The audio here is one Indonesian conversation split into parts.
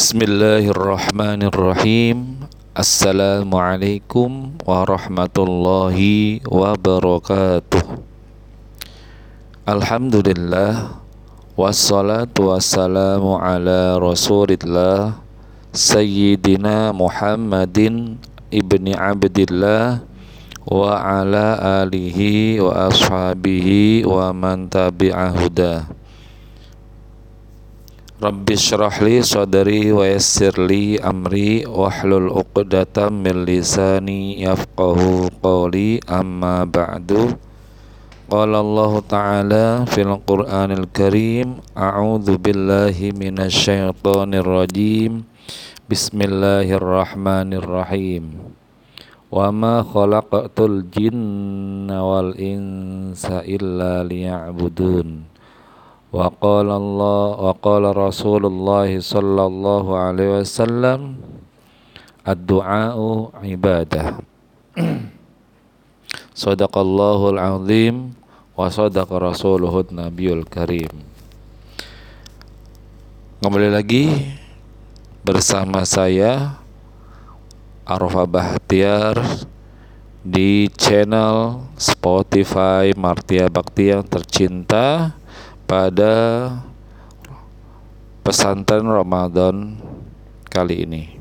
Bismillahirrahmanirrahim. Assalamualaikum warahmatullahi wabarakatuh. Alhamdulillah. Wassalatu wassalamu ala rasulillah Sayyidina Muhammadin ibni abdillah Wa ala alihi wa ashabihi wa man tabi'ahudah Rabbi syrah li sadri wa yassir li amri wahlul uqdatam min lisani yafqahu qawli. Amma ba'du. Qala Allah Ta'ala fil Qur'anil Karim A'udzu billahi minasy syaithanir rajim. Bismillahirrahmanirrahim. Wa ma khalaqatul jinna wal insa illa liya'budun Wa qala Allah wa qala Rasulullah sallallahu alaihi wasallam ad-du'a'u ibadah. Sadaqallahul azim wa sadaqa rasuluhun nabiyul karim. Kembali lagi bersama saya Arfa Bahtiar di channel Spotify Martia Bakti yang tercinta pada pesantren Ramadan kali ini.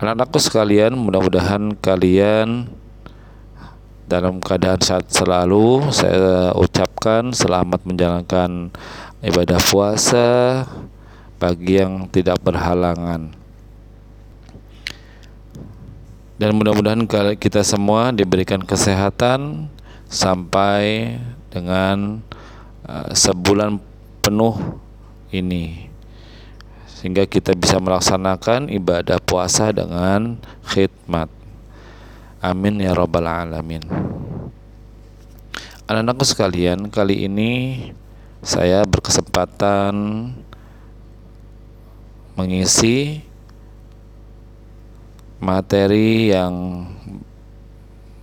Anak-anakku sekalian, mudah-mudahan kalian dalam keadaan sehat selalu. Saya ucapkan selamat menjalankan ibadah puasa bagi yang tidak berhalangan. Dan mudah-mudahan kita semua diberikan kesehatan sampai dengan Eh, sebulan penuh ini sehingga kita bisa melaksanakan ibadah puasa dengan khidmat. Amin ya rabbal alamin. Anak-anakku sekalian, kali ini saya berkesempatan mengisi materi yang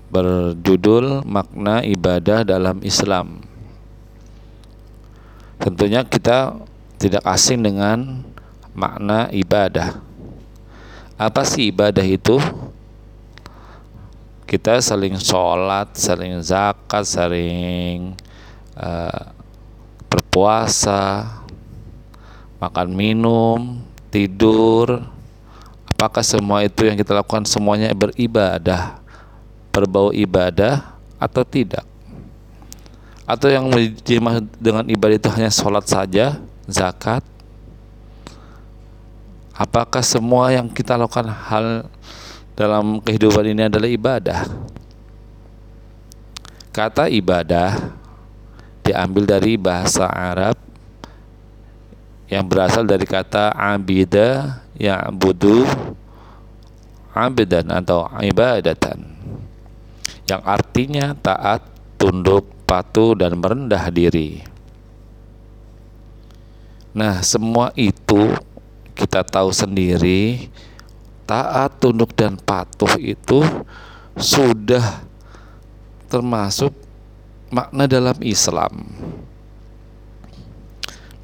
berjudul makna ibadah dalam Islam. Tentunya kita tidak asing dengan makna ibadah. Apa sih ibadah itu? Kita saling sholat, saling zakat, saling uh, berpuasa, makan minum, tidur. Apakah semua itu yang kita lakukan semuanya beribadah, berbau ibadah atau tidak? Atau yang dijemah dengan ibadah itu hanya sholat saja, zakat? Apakah semua yang kita lakukan hal dalam kehidupan ini adalah ibadah? Kata ibadah diambil dari bahasa Arab yang berasal dari kata abida budu abidan atau ibadatan yang artinya taat, tunduk, patuh dan merendah diri. Nah, semua itu kita tahu sendiri taat, tunduk dan patuh itu sudah termasuk makna dalam Islam.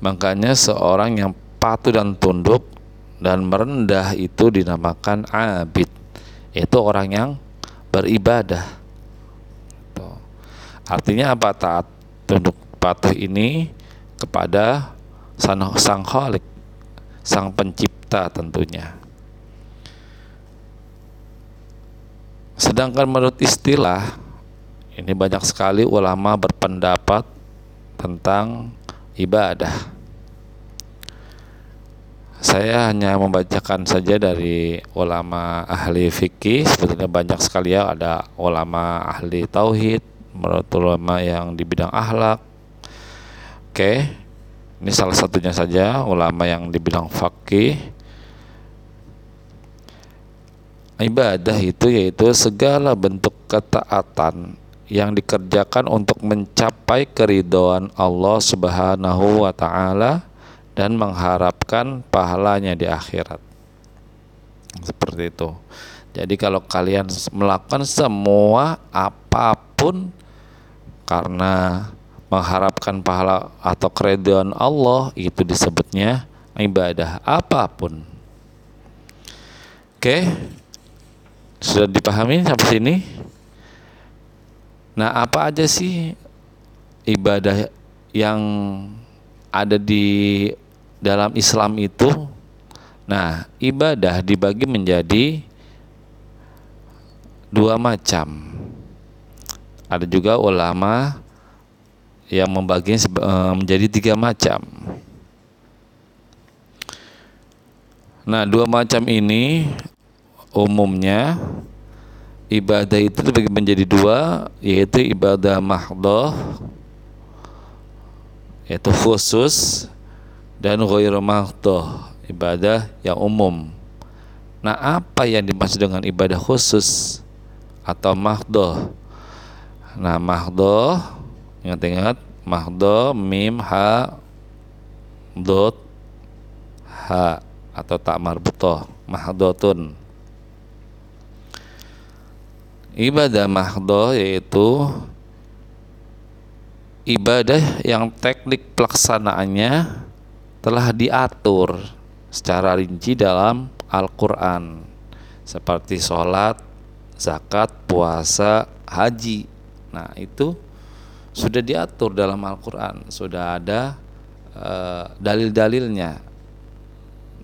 Makanya seorang yang patuh dan tunduk dan merendah itu dinamakan abid. Itu orang yang beribadah. Artinya apa taat tunduk patuh ini kepada sang, khalik, sang pencipta tentunya. Sedangkan menurut istilah ini banyak sekali ulama berpendapat tentang ibadah. Saya hanya membacakan saja dari ulama ahli fikih, sebetulnya banyak sekali ya ada ulama ahli tauhid, ulama yang di bidang akhlak. Oke. Ini salah satunya saja ulama yang di bidang fakih. Ibadah itu yaitu segala bentuk ketaatan yang dikerjakan untuk mencapai keridhaan Allah Subhanahu wa taala dan mengharapkan pahalanya di akhirat. Seperti itu. Jadi kalau kalian melakukan semua apa pun karena mengharapkan pahala atau keridhaan Allah itu disebutnya ibadah apa pun. Oke. Sudah dipahami sampai sini? Nah, apa aja sih ibadah yang ada di dalam Islam itu? Nah, ibadah dibagi menjadi dua macam. Ada juga ulama yang membaginya eh, menjadi tiga macam. Nah, dua macam ini umumnya ibadah itu dibagi menjadi dua, yaitu ibadah mahdoh, yaitu khusus, dan ghairu mahdoh, ibadah yang umum. Nah, apa yang dimaksud dengan ibadah khusus atau mahdoh? Nah, mahdoh ingat-ingat mahdoh mim ha dot ha atau tak marbutoh mahdotun ibadah mahdoh yaitu ibadah yang teknik pelaksanaannya telah diatur secara rinci dalam Al-Quran. Seperti sholat, zakat, puasa, haji Nah, itu sudah diatur dalam Al-Qur'an, sudah ada uh, dalil-dalilnya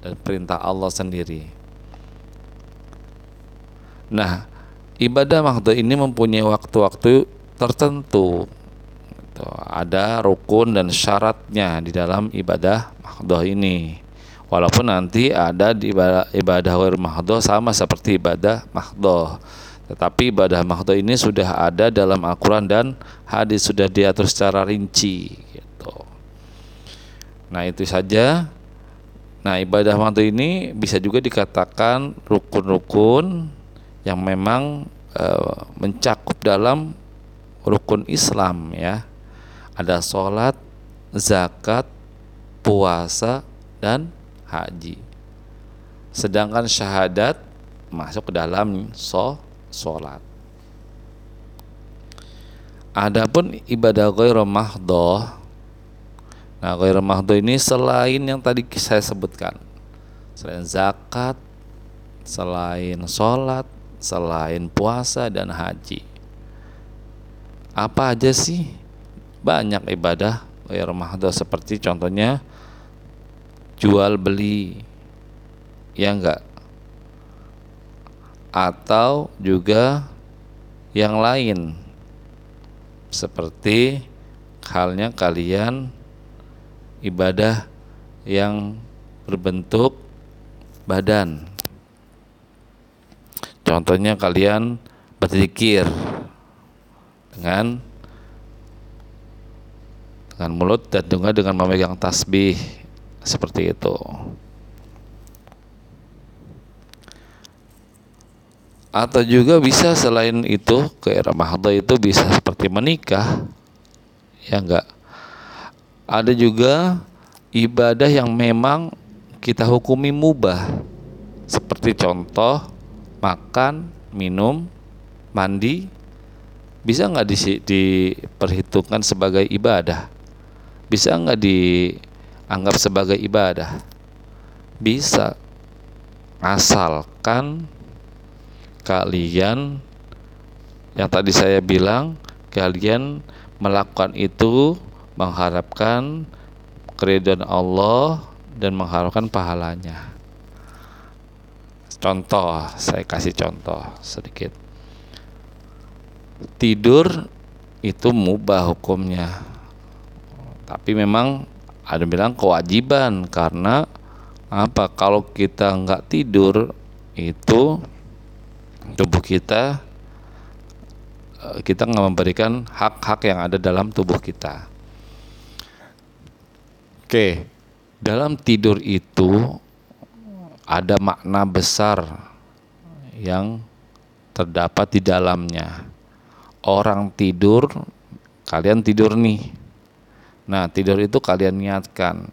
dan perintah Allah sendiri. Nah, ibadah mahdoh ini mempunyai waktu-waktu tertentu. Gitu. Ada rukun dan syaratnya di dalam ibadah mahdoh ini. Walaupun nanti ada di ibadah, ibadah mahdoh sama seperti ibadah mahdoh tetapi ibadah mahdoh ini sudah ada dalam Al-Quran dan hadis sudah diatur secara rinci. Gitu. Nah itu saja. Nah ibadah mahdoh ini bisa juga dikatakan rukun-rukun yang memang e, mencakup dalam rukun Islam ya. Ada sholat, zakat, puasa, dan haji. Sedangkan syahadat masuk ke dalam sholat sholat. Adapun ibadah ghairu mahdoh Nah ghairu mahdoh ini selain yang tadi saya sebutkan Selain zakat Selain sholat Selain puasa dan haji Apa aja sih? Banyak ibadah ghairu mahdoh Seperti contohnya Jual beli Ya enggak atau juga yang lain seperti halnya kalian ibadah yang berbentuk badan contohnya kalian berzikir dengan dengan mulut dan juga dengan memegang tasbih seperti itu. Atau juga bisa selain itu ke era mahdoh itu bisa seperti menikah. Ya enggak? Ada juga ibadah yang memang kita hukumi mubah. Seperti contoh makan minum mandi. Bisa nggak di, diperhitungkan sebagai ibadah? Bisa nggak dianggap sebagai ibadah? Bisa. Asalkan kalian yang tadi saya bilang kalian melakukan itu mengharapkan keridhaan Allah dan mengharapkan pahalanya. Contoh, saya kasih contoh sedikit. Tidur itu mubah hukumnya. Tapi memang ada bilang kewajiban karena apa? Kalau kita nggak tidur itu tubuh kita eh, kita nggak memberikan hak-hak yang ada dalam tubuh kita. Oke, dalam tidur itu ada makna besar yang terdapat di dalamnya. Orang tidur, kalian tidur nih. Nah, tidur itu kalian niatkan,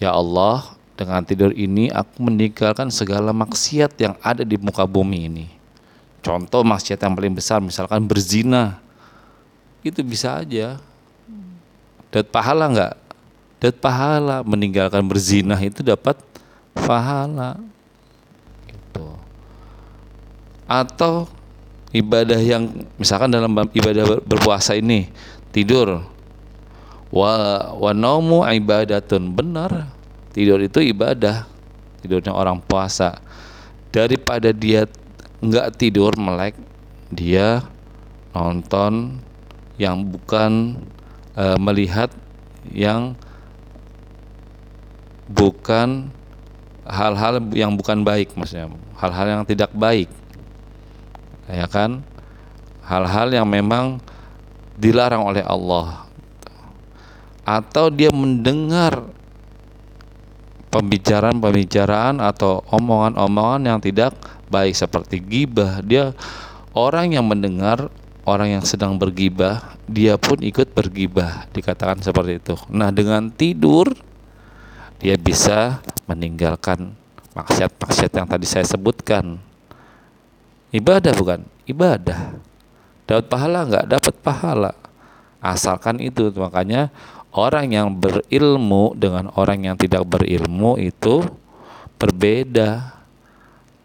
ya Allah, dengan tidur ini aku meninggalkan segala maksiat yang ada di muka bumi ini. Contoh maksiat yang paling besar misalkan berzina. Itu bisa aja. Dan pahala enggak? dapat pahala meninggalkan berzinah itu dapat pahala itu atau ibadah yang misalkan dalam ibadah berpuasa ini tidur wa wa naumu ibadatun benar tidur itu ibadah. Tidurnya orang puasa. Daripada dia nggak tidur melek dia nonton yang bukan e, melihat yang bukan hal-hal yang bukan baik maksudnya. Hal-hal yang tidak baik. Ya kan? Hal-hal yang memang dilarang oleh Allah. Atau dia mendengar pembicaraan-pembicaraan atau omongan-omongan yang tidak baik seperti gibah. Dia orang yang mendengar orang yang sedang bergibah dia pun ikut bergibah dikatakan seperti itu. Nah dengan tidur dia bisa meninggalkan maksiat-maksiat yang tadi saya sebutkan. Ibadah bukan? Ibadah. Dapat pahala nggak? Dapat pahala. Asalkan itu. Makanya orang yang berilmu dengan orang yang tidak berilmu itu berbeda.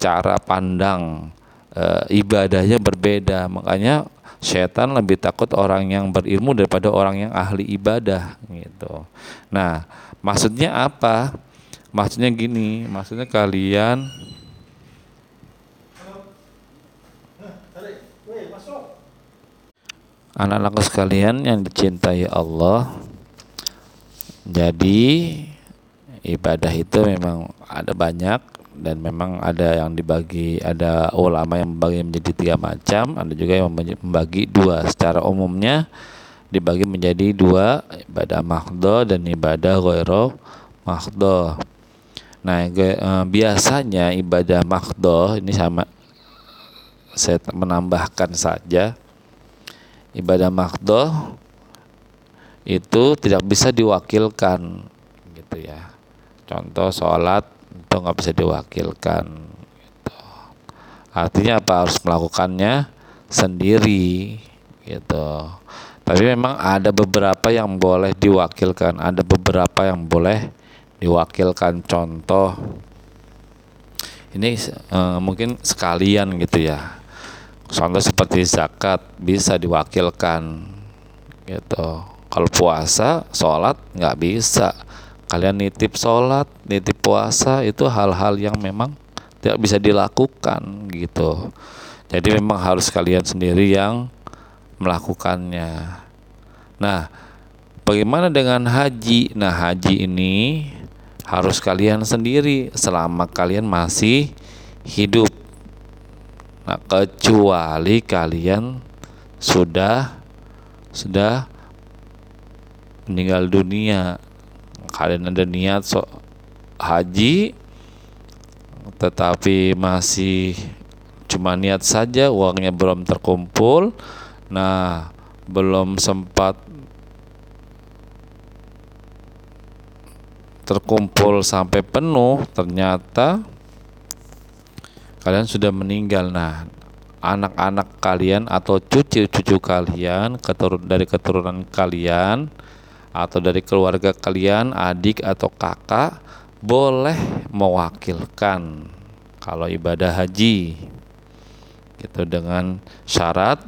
Cara pandang e, ibadahnya berbeda. Makanya setan lebih takut orang yang berilmu daripada orang yang ahli ibadah gitu. Nah maksudnya apa? Maksudnya gini maksudnya kalian anak-anakku sekalian yang dicintai Allah jadi ibadah itu memang ada banyak dan memang ada yang dibagi ada ulama yang membagi menjadi tiga macam ada juga yang membagi dua. Secara umumnya dibagi menjadi dua ibadah mahdo dan ibadah ghairo mahdo nah eh, biasanya ibadah mahdo ini sama saya menambahkan saja. Ibadah mahdo itu tidak bisa diwakilkan gitu ya. Contoh sholat itu nggak bisa diwakilkan gitu. artinya apa? Harus melakukannya sendiri gitu. Tapi memang ada beberapa yang boleh diwakilkan ada beberapa yang boleh diwakilkan. Contoh ini eh, mungkin sekalian gitu ya. Contoh seperti zakat bisa diwakilkan gitu kalau puasa sholat nggak bisa. Kalian nitip sholat nitip puasa itu hal-hal yang memang tidak bisa dilakukan gitu. Jadi memang harus kalian sendiri yang melakukannya. Nah bagaimana dengan haji? Nah haji ini harus kalian sendiri selama kalian masih hidup. Nah kecuali kalian sudah sudah meninggal dunia. Kalian ada niat so haji tetapi masih cuma niat saja uangnya belum terkumpul. Nah belum sempat terkumpul sampai penuh ternyata kalian sudah meninggal. Nah anak-anak kalian atau cucu-cucu kalian keturun dari keturunan kalian atau dari keluarga kalian, adik atau kakak boleh mewakilkan kalau ibadah haji. Gitu dengan syarat.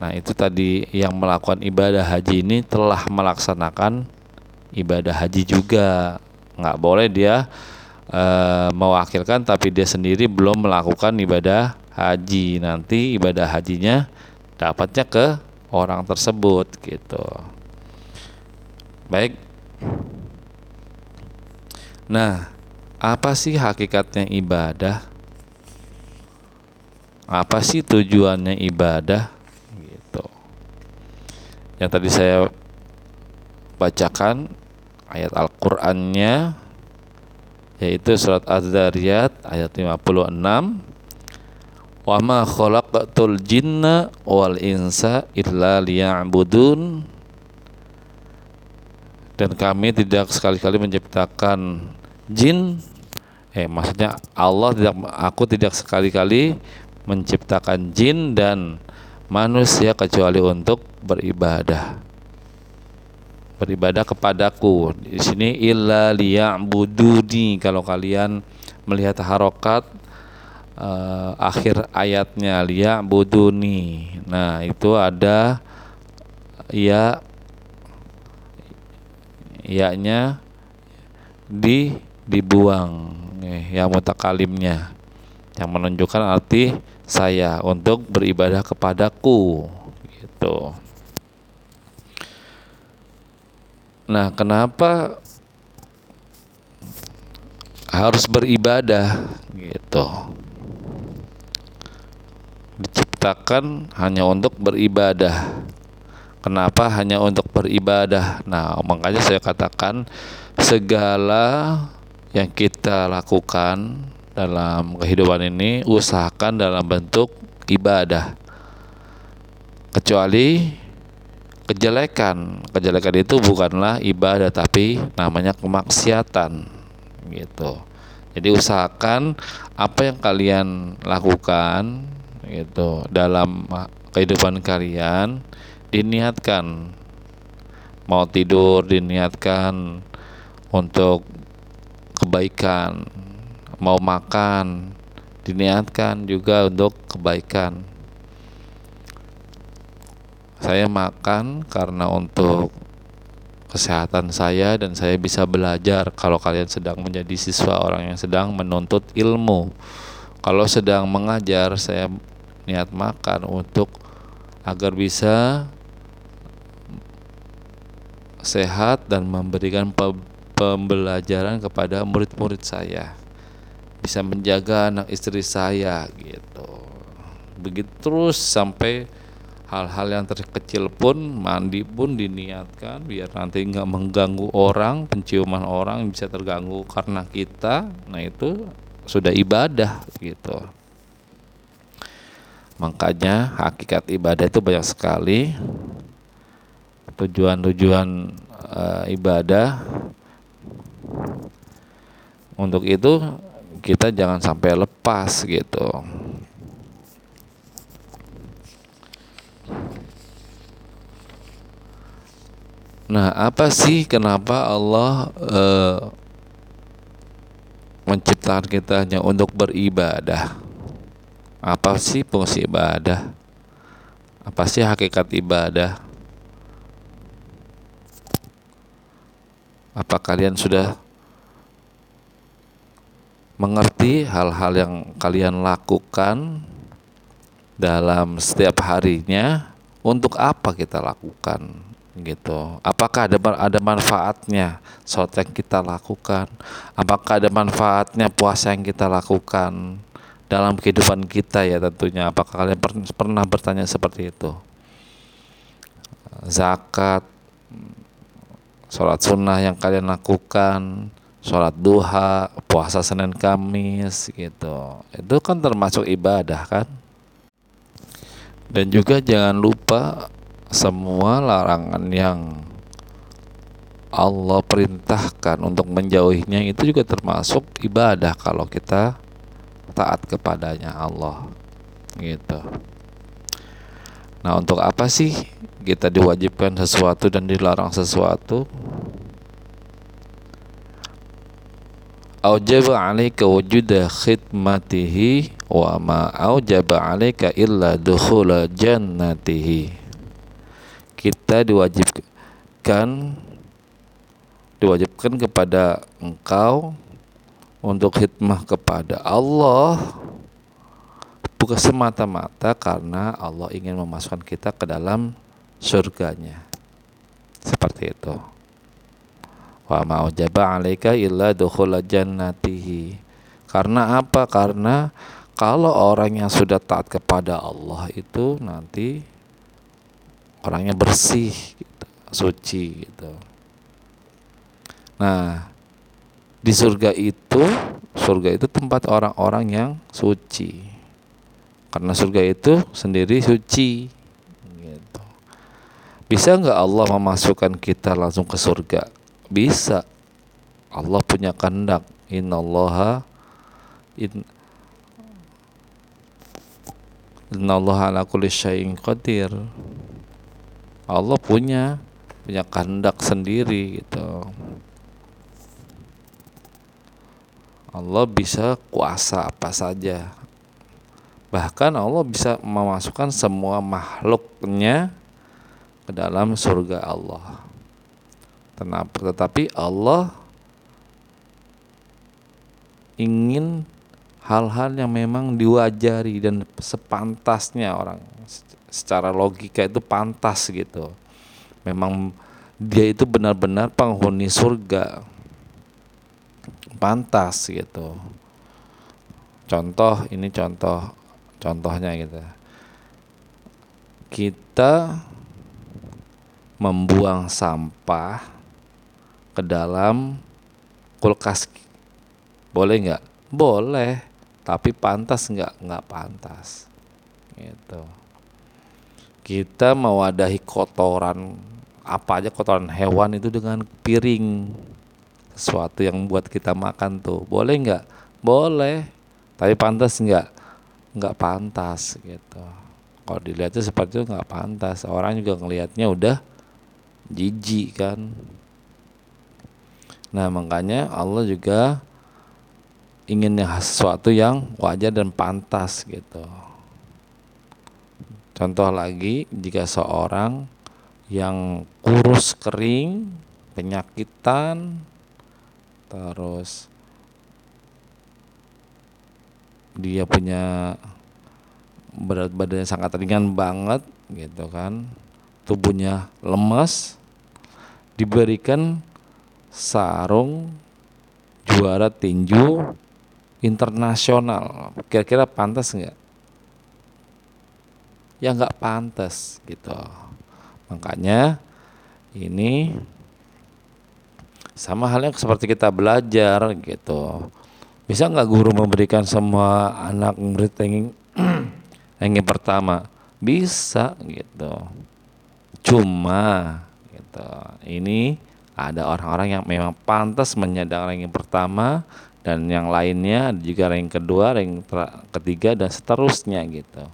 Nah itu tadi yang melakukan ibadah haji ini telah melaksanakan ibadah haji juga. Nggak boleh dia e, mewakilkan tapi dia sendiri belum melakukan ibadah haji. Nanti ibadah hajinya dapatnya ke orang tersebut gitu Baik. Nah, apa sih hakikatnya ibadah? Apa sih tujuannya ibadah? Gitu. Yang tadi saya bacakan ayat Al-Qur'annya yaitu surat Az-Zariyat ayat 56 Wa ma khalaqatul jinna wal insa illa liya'budun dan kami tidak sekali-kali menciptakan jin eh maksudnya Allah tidak aku tidak sekali-kali menciptakan jin dan manusia kecuali untuk beribadah beribadah kepadaku. Di sini illa liya'buduni kalau kalian melihat harokat uh, akhir ayatnya liya'buduni. Nah, itu ada ya ya-nya di dibuang ya mutakalimnya yang menunjukkan arti saya untuk beribadah kepadaku gitu. Nah, kenapa harus beribadah gitu? Diciptakan hanya untuk beribadah. Kenapa hanya untuk beribadah? Nah, makanya saya katakan segala yang kita lakukan dalam kehidupan ini usahakan dalam bentuk ibadah. Kecuali kejelekan. Kejelekan itu bukanlah ibadah tapi namanya kemaksiatan gitu. Jadi usahakan apa yang kalian lakukan gitu dalam kehidupan kalian diniatkan. Mau tidur diniatkan untuk kebaikan. Mau makan diniatkan juga untuk kebaikan. Saya makan karena untuk kesehatan saya dan saya bisa belajar kalau kalian sedang menjadi siswa orang yang sedang menuntut ilmu. Kalau sedang mengajar saya niat makan untuk agar bisa sehat dan memberikan pembelajaran kepada murid-murid saya. Bisa menjaga anak istri saya gitu. Begitu terus sampai hal-hal yang terkecil pun mandi pun diniatkan biar nanti nggak mengganggu orang penciuman orang bisa terganggu karena kita. Nah itu sudah ibadah gitu. Makanya hakikat ibadah itu banyak sekali tujuan-tujuan uh, ibadah untuk itu kita jangan sampai lepas gitu Nah, apa sih kenapa Allah uh, menciptakan kita hanya untuk beribadah? Apa sih fungsi ibadah? Apa sih hakikat ibadah? Apa kalian sudah mengerti hal-hal yang kalian lakukan dalam setiap harinya? Untuk apa kita lakukan gitu? Apakah ada ada manfaatnya sholat yang kita lakukan? Apakah ada manfaatnya puasa yang kita lakukan dalam kehidupan kita ya tentunya? Apakah kalian pernah bertanya seperti itu? Zakat sholat sunnah yang kalian lakukan, sholat duha, puasa Senin Kamis gitu. Itu kan termasuk ibadah kan? Dan juga jangan lupa semua larangan yang Allah perintahkan untuk menjauhinya itu juga termasuk ibadah kalau kita taat kepadanya Allah gitu. Nah, untuk apa sih kita diwajibkan sesuatu dan dilarang sesuatu? Aujaba 'alaika wujuda khidmatihi wa ma aujaba 'alaika illa dukhula jannatihi. Kita diwajibkan diwajibkan kepada engkau untuk khidmah kepada Allah bukan semata-mata karena Allah ingin memasukkan kita ke dalam surganya. Seperti itu. Wa ma'ujaba alaika illa dukhul jannatihi. Karena apa? Karena kalau orang yang sudah taat kepada Allah itu nanti orangnya bersih gitu, suci gitu. Nah di surga itu surga itu tempat orang-orang yang suci. Karena surga itu sendiri suci. Bisa nggak Allah memasukkan kita langsung ke surga? Bisa. Allah punya kehendak. Innallaha in innallaha ala kulli syai'in qadir. Allah punya punya kehendak sendiri gitu. Allah bisa kuasa apa saja. Bahkan Allah bisa memasukkan semua makhluknya ke dalam surga Allah tetapi Allah ingin hal-hal yang memang diwajari dan sepantasnya orang secara logika itu pantas gitu. Memang dia itu benar-benar penghuni surga. Pantas gitu. Contoh ini contoh contohnya gitu. Kita membuang sampah ke dalam kulkas. Boleh nggak? Boleh tapi pantas nggak? Nggak pantas. Gitu. Kita mewadahi kotoran apa aja kotoran hewan itu dengan piring. Sesuatu yang buat kita makan tuh. Boleh nggak? Boleh tapi pantas nggak? Nggak pantas gitu. Kalau dilihatnya seperti itu nggak pantas. Orang juga ngelihatnya udah jijik kan nah makanya Allah juga inginnya sesuatu yang wajar dan pantas gitu. Contoh lagi, jika seorang yang kurus kering, penyakitan, terus dia punya berat badannya sangat ringan banget gitu kan tubuhnya lemas diberikan sarung juara tinju internasional. Kira-kira pantas nggak? Ya nggak pantas gitu. Makanya ini sama halnya seperti kita belajar gitu. Bisa nggak guru memberikan semua anak murid ranking ranking pertama? Bisa gitu. Cuma gitu ini ada orang-orang yang memang pantas menyandang ranking pertama dan yang lainnya juga rank kedua, rank ketiga dan seterusnya gitu.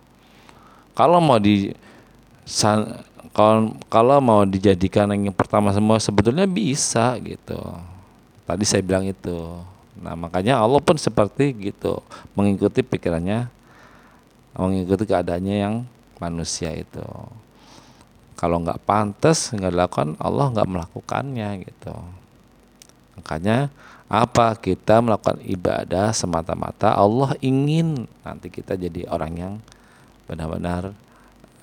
Kalau mau di kalau kalau mau dijadikan yang pertama semua sebetulnya bisa gitu. Tadi saya bilang itu. Nah, makanya Allah pun seperti gitu, mengikuti pikirannya mengikuti keadaannya yang manusia itu. Kalau nggak pantas nggak dilakukan, Allah nggak melakukannya gitu. Makanya apa kita melakukan ibadah semata-mata Allah ingin nanti kita jadi orang yang benar-benar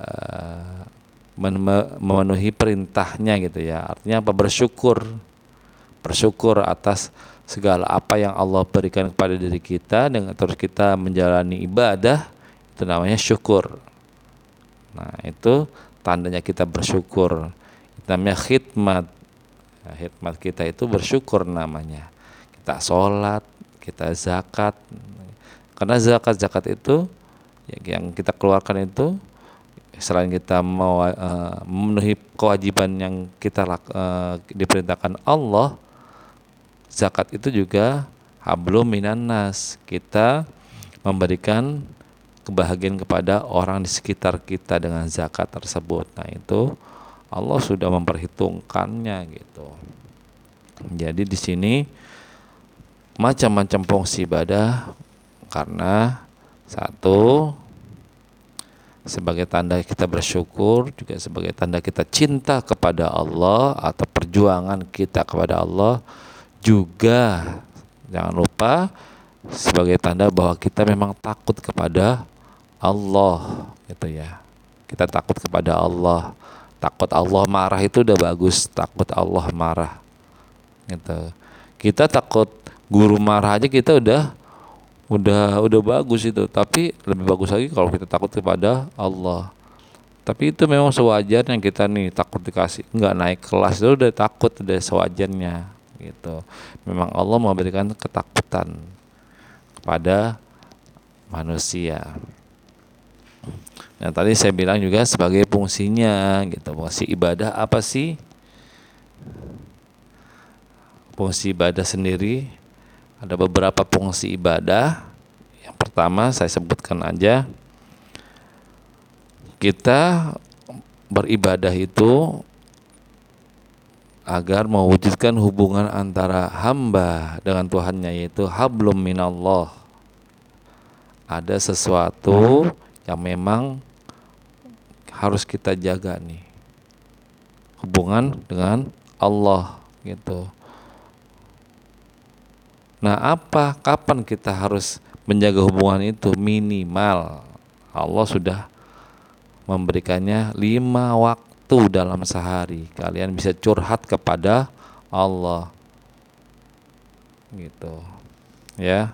uh, memenuhi perintahnya gitu ya. Artinya apa? Bersyukur. Bersyukur atas segala apa yang Allah berikan kepada diri kita dengan terus kita menjalani ibadah itu namanya syukur. Nah itu tandanya kita bersyukur namanya khidmat nah, khidmat kita itu bersyukur namanya kita sholat, kita zakat. Karena zakat zakat itu yang kita keluarkan itu selain kita mau uh, memenuhi kewajiban yang kita uh, diperintahkan Allah, zakat itu juga hablum minanas. Kita memberikan kebahagiaan kepada orang di sekitar kita dengan zakat tersebut. Nah, itu Allah sudah memperhitungkannya gitu. Jadi di sini macam-macam fungsi ibadah karena satu sebagai tanda kita bersyukur juga sebagai tanda kita cinta kepada Allah atau perjuangan kita kepada Allah juga jangan lupa sebagai tanda bahwa kita memang takut kepada Allah gitu ya. Kita takut kepada Allah. Takut Allah marah itu udah bagus takut Allah marah gitu. Kita takut guru marah aja kita udah udah udah bagus itu. Tapi lebih bagus lagi kalau kita takut kepada Allah. Tapi itu memang sewajarnya kita nih takut dikasih nggak naik kelas itu udah takut udah sewajarnya gitu. Memang Allah memberikan ketakutan kepada manusia Nah tadi saya bilang juga sebagai fungsinya gitu fungsi ibadah apa sih fungsi ibadah sendiri ada beberapa fungsi ibadah. Yang pertama saya sebutkan aja kita beribadah itu agar mewujudkan hubungan antara hamba dengan Tuhannya yaitu hablum minallah. Ada sesuatu yang memang harus kita jaga nih. Hubungan dengan Allah gitu. Nah, apa kapan kita harus menjaga hubungan itu minimal Allah sudah memberikannya lima waktu dalam sehari. Kalian bisa curhat kepada Allah, gitu, ya.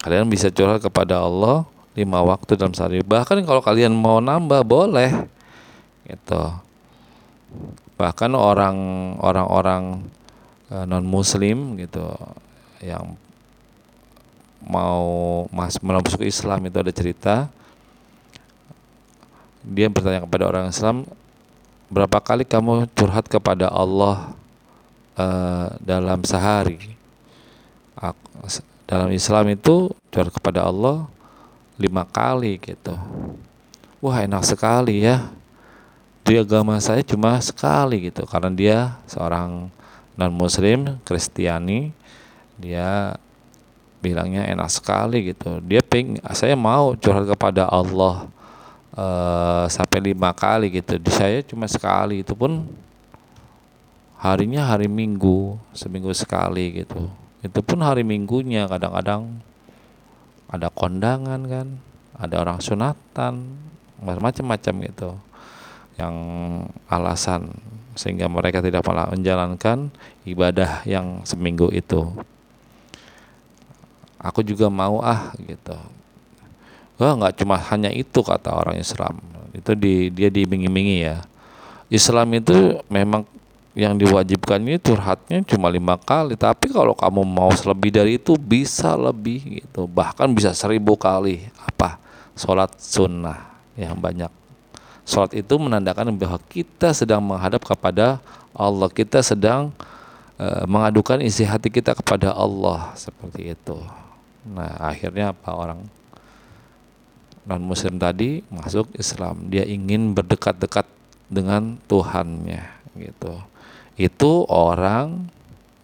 Kalian bisa curhat kepada Allah lima waktu dalam sehari. Bahkan kalau kalian mau nambah boleh, gitu. Bahkan orang orang-orang Eh, non muslim gitu yang mau mas masuk Islam itu ada cerita dia bertanya kepada orang Islam berapa kali kamu curhat kepada Allah uh, dalam sehari dalam Islam itu curhat kepada Allah lima kali gitu. Wah enak sekali ya. Di agama saya cuma sekali gitu karena dia seorang non muslim Kristiani dia bilangnya enak sekali gitu. Dia ping saya mau curhat kepada Allah uh, sampai lima kali gitu. Di saya cuma sekali itu pun harinya hari Minggu seminggu sekali gitu. Itu pun hari Minggunya kadang-kadang ada kondangan kan ada orang sunatan macam-macam gitu yang alasan sehingga mereka tidak malah menjalankan ibadah yang seminggu itu. Aku juga mau ah gitu. Wah nggak cuma hanya itu kata orang Islam. Itu di, dia dimingi-mingi ya. Islam itu memang yang diwajibkan ini curhatnya cuma lima kali tapi kalau kamu mau lebih dari itu bisa lebih gitu bahkan bisa seribu kali apa sholat sunnah yang banyak Salat itu menandakan bahwa kita sedang menghadap kepada Allah. Kita sedang uh, mengadukan isi hati kita kepada Allah seperti itu. Nah, akhirnya apa orang non muslim tadi masuk Islam. Dia ingin berdekat-dekat dengan Tuhannya gitu. Itu orang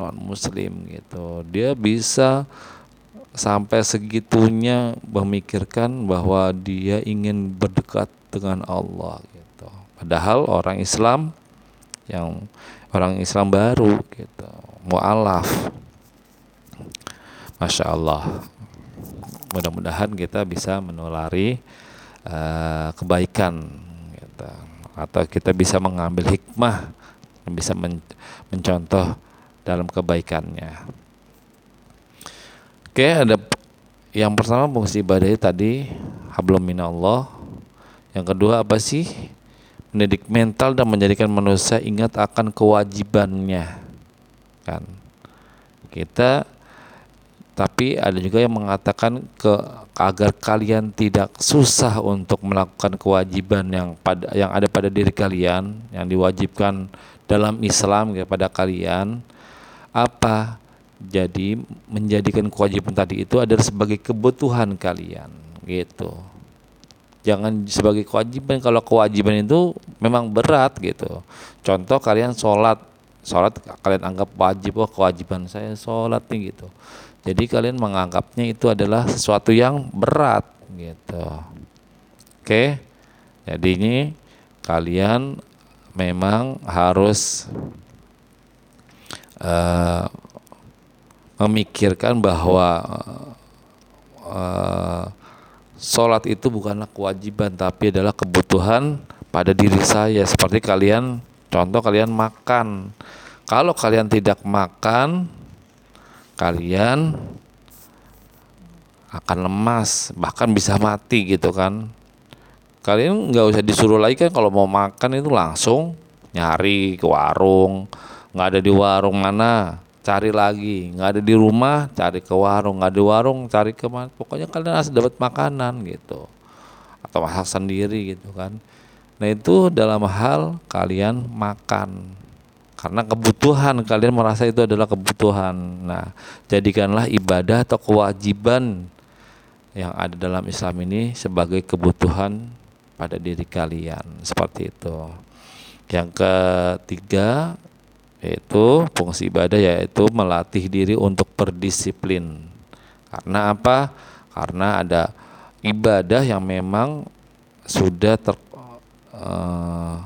non muslim gitu. Dia bisa sampai segitunya memikirkan bahwa dia ingin berdekat dengan Allah gitu. Padahal orang Islam yang orang Islam baru gitu, mualaf. Masya Allah. Mudah-mudahan kita bisa menulari uh, kebaikan gitu. atau kita bisa mengambil hikmah yang bisa men mencontoh dalam kebaikannya. Oke, ada yang pertama fungsi ibadah tadi hablum minallah yang kedua apa sih? Mendidik mental dan menjadikan manusia ingat akan kewajibannya. Kan. Kita tapi ada juga yang mengatakan ke agar kalian tidak susah untuk melakukan kewajiban yang pada yang ada pada diri kalian yang diwajibkan dalam Islam kepada kalian. Apa jadi menjadikan kewajiban tadi itu adalah sebagai kebutuhan kalian gitu. Jangan sebagai kewajiban kalau kewajiban itu memang berat gitu. Contoh kalian sholat sholat kalian anggap wajib oh kewajiban saya sholat nih gitu. Jadi kalian menganggapnya itu adalah sesuatu yang berat gitu. Oke? Jadi ini kalian memang harus uh, memikirkan bahwa uh, Sholat itu bukanlah kewajiban tapi adalah kebutuhan pada diri saya. Seperti kalian contoh kalian makan. Kalau kalian tidak makan kalian akan lemas bahkan bisa mati gitu kan. Kalian nggak usah disuruh lagi kan kalau mau makan itu langsung nyari ke warung. Nggak ada di warung mana cari lagi. Nggak ada di rumah cari ke warung. Nggak ada di warung cari ke mana. Pokoknya kalian harus dapat makanan gitu. Atau masak sendiri gitu kan nah itu dalam hal kalian makan karena kebutuhan kalian merasa itu adalah kebutuhan nah jadikanlah ibadah atau kewajiban yang ada dalam Islam ini sebagai kebutuhan pada diri kalian seperti itu Yang ketiga yaitu fungsi ibadah yaitu melatih diri untuk berdisiplin. Karena apa? Karena ada ibadah yang memang sudah ter uh,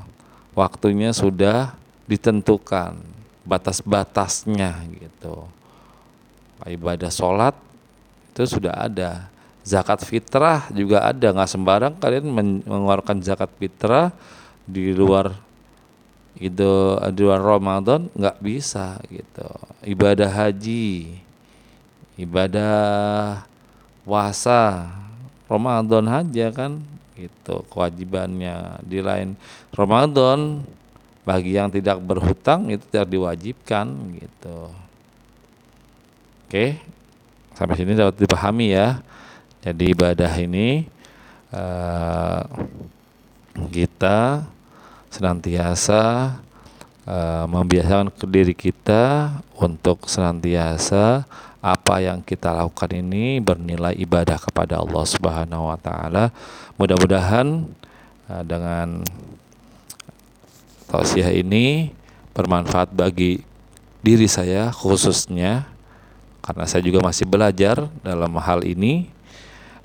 waktunya sudah ditentukan batas-batasnya gitu. Ibadah sholat itu sudah ada. Zakat fitrah juga ada. Nggak sembarang kalian mengeluarkan zakat fitrah di luar itu di luar Ramadan nggak bisa gitu. Ibadah haji, ibadah puasa, Ramadan aja kan itu kewajibannya. Di lain Ramadan bagi yang tidak berhutang itu tidak diwajibkan gitu. Oke sampai sini dapat dipahami ya. Jadi ibadah ini uh, kita senantiasa uh, membiasakan diri kita untuk senantiasa apa yang kita lakukan ini bernilai ibadah kepada Allah Subhanahu wa taala. Mudah-mudahan uh, dengan tausiah ini bermanfaat bagi diri saya khususnya karena saya juga masih belajar dalam hal ini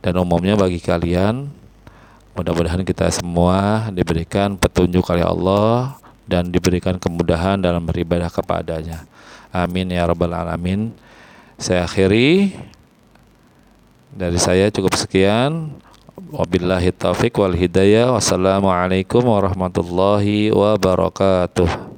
dan umumnya bagi kalian mudah-mudahan kita semua diberikan petunjuk oleh Allah dan diberikan kemudahan dalam beribadah kepadanya. Amin ya rabbal alamin. Saya akhiri dari saya cukup sekian. Wabillahi taufik wal hidayah. Wassalamualaikum warahmatullahi wabarakatuh.